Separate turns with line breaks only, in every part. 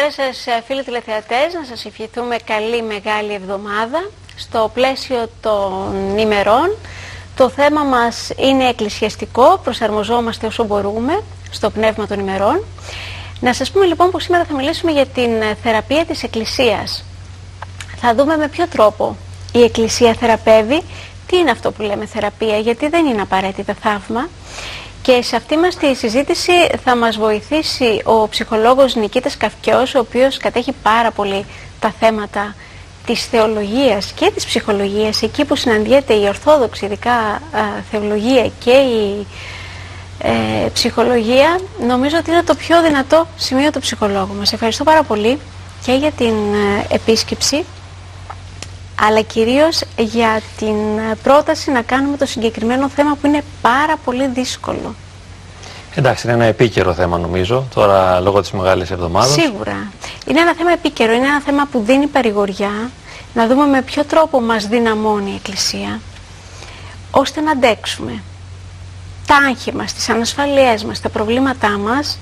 Καλησπέρα σας ε, φίλοι τηλεθεατές, να σας ευχηθούμε καλή μεγάλη εβδομάδα. Στο πλαίσιο των ημερών το θέμα μας είναι εκκλησιαστικό, προσαρμοζόμαστε όσο μπορούμε στο πνεύμα των ημερών. Να σας πούμε λοιπόν πως σήμερα θα μιλήσουμε για την ε, θεραπεία της Εκκλησίας. Θα δούμε με ποιο τρόπο η Εκκλησία θεραπεύει, τι είναι αυτό που λέμε θεραπεία, γιατί δεν είναι απαραίτητα θαύμα. Και σε αυτή μας τη συζήτηση θα μας βοηθήσει ο ψυχολόγος Νικήτας Καυκιός, ο οποίος κατέχει πάρα πολύ τα θέματα της θεολογίας και της ψυχολογίας, εκεί που συναντιέται η ορθόδοξη ειδικά θεολογία και η ε, ψυχολογία, νομίζω ότι είναι το πιο δυνατό σημείο του ψυχολόγου μας. Ευχαριστώ πάρα πολύ και για την ε, επίσκεψη αλλά κυρίως για την πρόταση να κάνουμε το συγκεκριμένο θέμα που είναι πάρα πολύ δύσκολο.
Εντάξει, είναι ένα επίκαιρο θέμα νομίζω, τώρα λόγω της Μεγάλης Εβδομάδας.
Σίγουρα. Είναι ένα θέμα επίκαιρο, είναι ένα θέμα που δίνει παρηγοριά, να δούμε με ποιο τρόπο μας δυναμώνει η Εκκλησία, ώστε να αντέξουμε τα άγχη μας, τις ανασφαλειές μας, τα προβλήματά μας,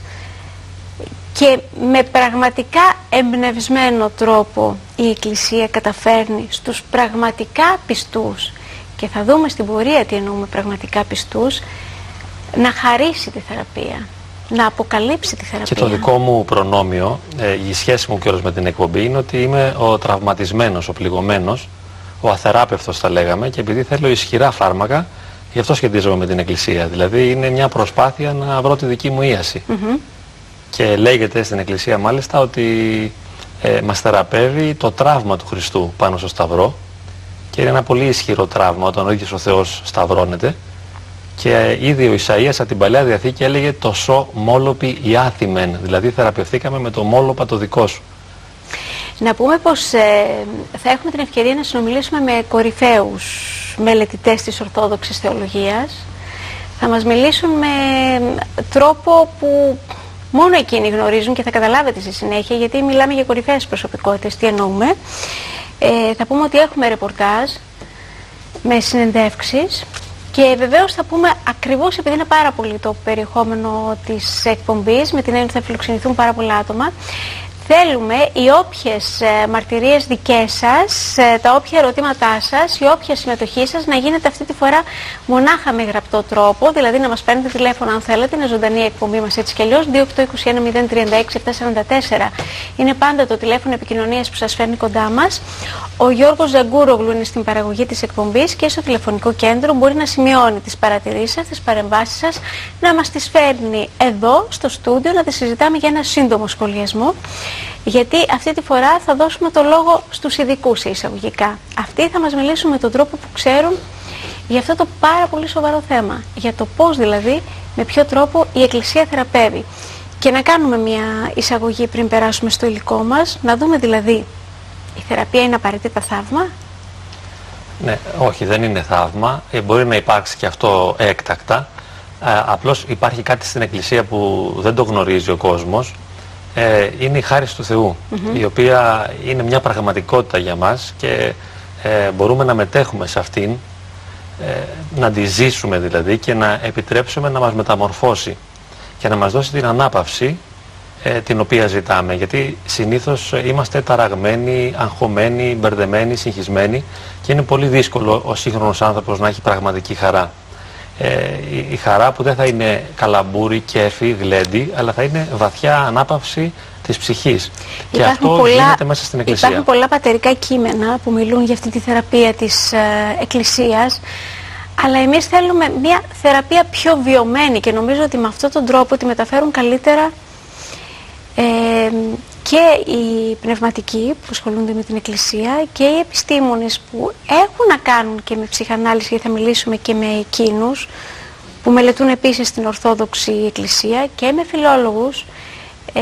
και με πραγματικά εμπνευσμένο τρόπο η Εκκλησία καταφέρνει στους πραγματικά πιστούς και θα δούμε στην πορεία τι εννοούμε πραγματικά πιστούς να χαρίσει τη θεραπεία, να αποκαλύψει τη θεραπεία.
Και το δικό μου προνόμιο, ε, η σχέση μου κιόλας με την εκπομπή είναι ότι είμαι ο τραυματισμένος, ο πληγωμένος, ο αθεράπευτος θα λέγαμε και επειδή θέλω ισχυρά φάρμακα, γι' αυτό σχετίζομαι με την Εκκλησία. Δηλαδή είναι μια προσπάθεια να βρω τη δική μου ίαση. Και λέγεται στην Εκκλησία μάλιστα ότι ε, μας θεραπεύει το τραύμα του Χριστού πάνω στο Σταυρό και είναι ένα πολύ ισχυρό τραύμα όταν ο ίδιος ο Θεός σταυρώνεται και ε, ήδη ο Ισαΐας από την Παλαιά Διαθήκη έλεγε το σο μόλοπι ιάθημεν, δηλαδή θεραπευθήκαμε με το μόλοπα το δικό σου.
Να πούμε πως ε, θα έχουμε την ευκαιρία να συνομιλήσουμε με κορυφαίους μελετητές της Ορθόδοξης Θεολογίας. Θα μας μιλήσουν με τρόπο που Μόνο εκείνοι γνωρίζουν και θα καταλάβετε στη συνέχεια γιατί μιλάμε για κορυφαίες προσωπικότητες. Τι εννοούμε. Ε, θα πούμε ότι έχουμε ρεπορτάζ με συνεντεύξεις και βεβαίως θα πούμε ακριβώς επειδή είναι πάρα πολύ το περιεχόμενο της εκπομπής με την έννοια ότι θα φιλοξενηθούν πάρα πολλά άτομα Θέλουμε οι όποιες ε, μαρτυρίες δικές σας, ε, τα όποια ερωτήματά σας, η όποια συμμετοχή σας να γίνεται αυτή τη φορά μονάχα με γραπτό τρόπο, δηλαδή να μας παίρνετε τηλέφωνο αν θέλετε, είναι ζωντανή η εκπομπή μας έτσι κι αλλιώς, 2821-036-744 είναι πάντα το τηλέφωνο επικοινωνίας που σας φέρνει κοντά μας. Ο Γιώργος Ζαγκούρογλου είναι στην παραγωγή της εκπομπής και στο τηλεφωνικό κέντρο. Μπορεί να σημειώνει τις παρατηρήσεις σας, τις παρεμβάσεις σας, να μας τις φέρνει εδώ στο στούντιο, να τις συζητάμε για ένα σύντομο σχολιασμό γιατί αυτή τη φορά θα δώσουμε το λόγο στους ειδικούς εισαγωγικά. Αυτοί θα μας μιλήσουν με τον τρόπο που ξέρουν για αυτό το πάρα πολύ σοβαρό θέμα. Για το πώς δηλαδή, με ποιο τρόπο η Εκκλησία θεραπεύει. Και να κάνουμε μια εισαγωγή πριν περάσουμε στο υλικό μας, να δούμε δηλαδή η θεραπεία είναι απαραίτητα θαύμα;
Ναι, όχι δεν είναι θαύμα. Ε, μπορεί να υπάρξει και αυτό έκτακτα. Ε, απλώς υπάρχει κάτι στην Εκκλησία που δεν το γνωρίζει ο κόσμος ε, είναι η χάρη του Θεού, η οποία είναι μια πραγματικότητα για μας και ε, μπορούμε να μετέχουμε σε αυτήν, ε, να τη ζήσουμε δηλαδή και να επιτρέψουμε να μας μεταμορφώσει και να μας δώσει την ανάπαυση ε, την οποία ζητάμε. Γιατί συνήθως είμαστε ταραγμένοι, αγχωμένοι, μπερδεμένοι, συγχυσμένοι και είναι πολύ δύσκολο ο σύγχρονος άνθρωπος να έχει πραγματική χαρά ε, η, χαρά που δεν θα είναι καλαμπούρι, κέφι, γλέντι, αλλά θα είναι βαθιά ανάπαυση της ψυχής. και αυτό πολλά, γίνεται μέσα στην Εκκλησία.
Υπάρχουν πολλά πατερικά κείμενα που μιλούν για αυτή τη θεραπεία της ε, Εκκλησίας, αλλά εμείς θέλουμε μια θεραπεία πιο βιωμένη και νομίζω ότι με αυτόν τον τρόπο τη μεταφέρουν καλύτερα ε, και οι πνευματικοί που ασχολούνται με την Εκκλησία και οι επιστήμονες που έχουν να κάνουν και με ψυχανάλυση, γιατί θα μιλήσουμε και με εκείνους που μελετούν επίσης την Ορθόδοξη Εκκλησία και με φιλόλογους, ε,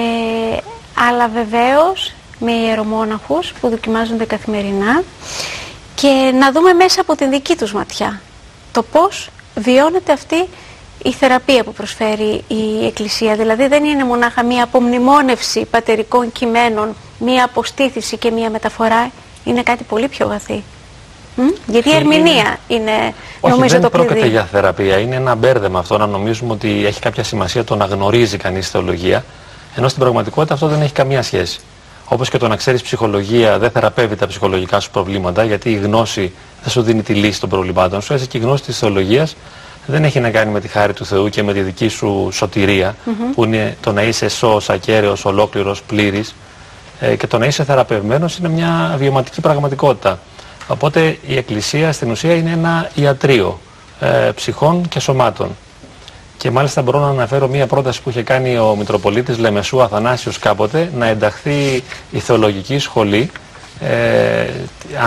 αλλά βεβαίως με ιερομόναχους που δοκιμάζονται καθημερινά. Και να δούμε μέσα από την δική τους ματιά το πώς βιώνεται αυτή η θεραπεία που προσφέρει η Εκκλησία. Δηλαδή δεν είναι μονάχα μία απομνημόνευση πατερικών κειμένων, μία αποστήθηση και μία μεταφορά. Είναι κάτι πολύ πιο βαθύ. Γιατί η ερμηνεία είναι, είναι
Όχι,
νομίζω
δεν
το κλειδί.
πρόκειται για θεραπεία. Είναι ένα μπέρδεμα αυτό να νομίζουμε ότι έχει κάποια σημασία το να γνωρίζει κανείς θεολογία Ενώ στην πραγματικότητα αυτό δεν έχει καμία σχέση. Όπως και το να ξέρεις ψυχολογία δεν θεραπεύει τα ψυχολογικά σου προβλήματα, γιατί η γνώση δεν σου δίνει τη λύση των προβλημάτων σου. Έτσι και η γνώση της θεολογίας δεν έχει να κάνει με τη χάρη του Θεού και με τη δική σου σωτηρία, που είναι το να είσαι σώος, ακέραιος, ολόκληρος, πλήρης. Ε, και το να είσαι θεραπευμένος είναι μια βιωματική πραγματικότητα. Οπότε η Εκκλησία στην ουσία είναι ένα ιατρείο ε, ψυχών και σωμάτων. Και μάλιστα μπορώ να αναφέρω μία πρόταση που είχε κάνει ο Μητροπολίτης Λεμεσού Αθανάσιος κάποτε να ενταχθεί η θεολογική σχολή ε,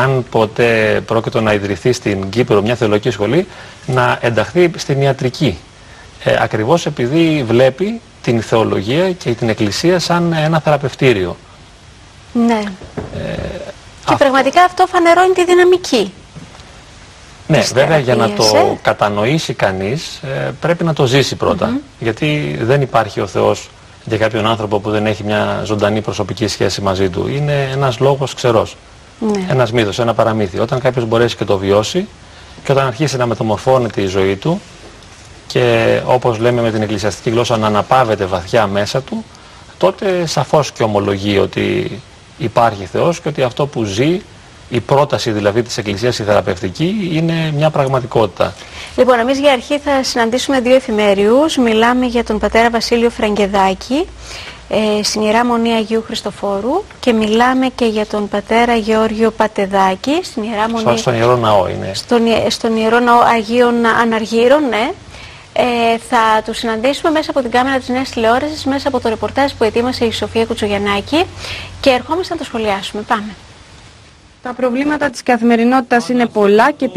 αν ποτέ πρόκειται να ιδρυθεί στην Κύπρο μια θεολογική σχολή να ενταχθεί στην ιατρική ε, ακριβώς επειδή βλέπει την θεολογία και την εκκλησία σαν ένα θεραπευτήριο.
Ναι. Ε, και πραγματικά αυτό φανερώνει τη δυναμική.
Ναι, βέβαια για να το ε. κατανοήσει κανείς ε, πρέπει να το ζήσει πρώτα. Γιατί δεν υπάρχει ο Θεός για κάποιον άνθρωπο που δεν έχει μια ζωντανή προσωπική σχέση μαζί του. Είναι ένας λόγος ξερός. Ναι. Ένας μύθος, ένα παραμύθι. Όταν κάποιος μπορέσει και το βιώσει και όταν αρχίσει να μεταμορφώνεται η ζωή του και όπως λέμε με την εκκλησιαστική γλώσσα να αναπαύεται βαθιά μέσα του, τότε σαφώς και ομολογεί ότι υπάρχει Θεός και ότι αυτό που ζει η πρόταση δηλαδή της Εκκλησίας η θεραπευτική είναι μια πραγματικότητα.
Λοιπόν, εμείς για αρχή θα συναντήσουμε δύο εφημέριους. Μιλάμε για τον πατέρα Βασίλειο Φραγκεδάκη ε, στην Ιερά Μονή Αγίου Χριστοφόρου και μιλάμε και για τον πατέρα Γεώργιο Πατεδάκη στην Ιερά Μονή...
Στον Ιερό Ναό είναι.
Στον, στον Ιερό Ναό Αγίων Αναργύρων, ναι. Ε, θα του συναντήσουμε μέσα από την κάμερα της Νέας Τηλεόρασης, μέσα από το ρεπορτάζ που ετοίμασε η Σοφία Κουτσογιαννάκη και ερχόμαστε να το σχολιάσουμε. Πάμε.
Τα προβλήματα της καθημερινότητας είναι πολλά και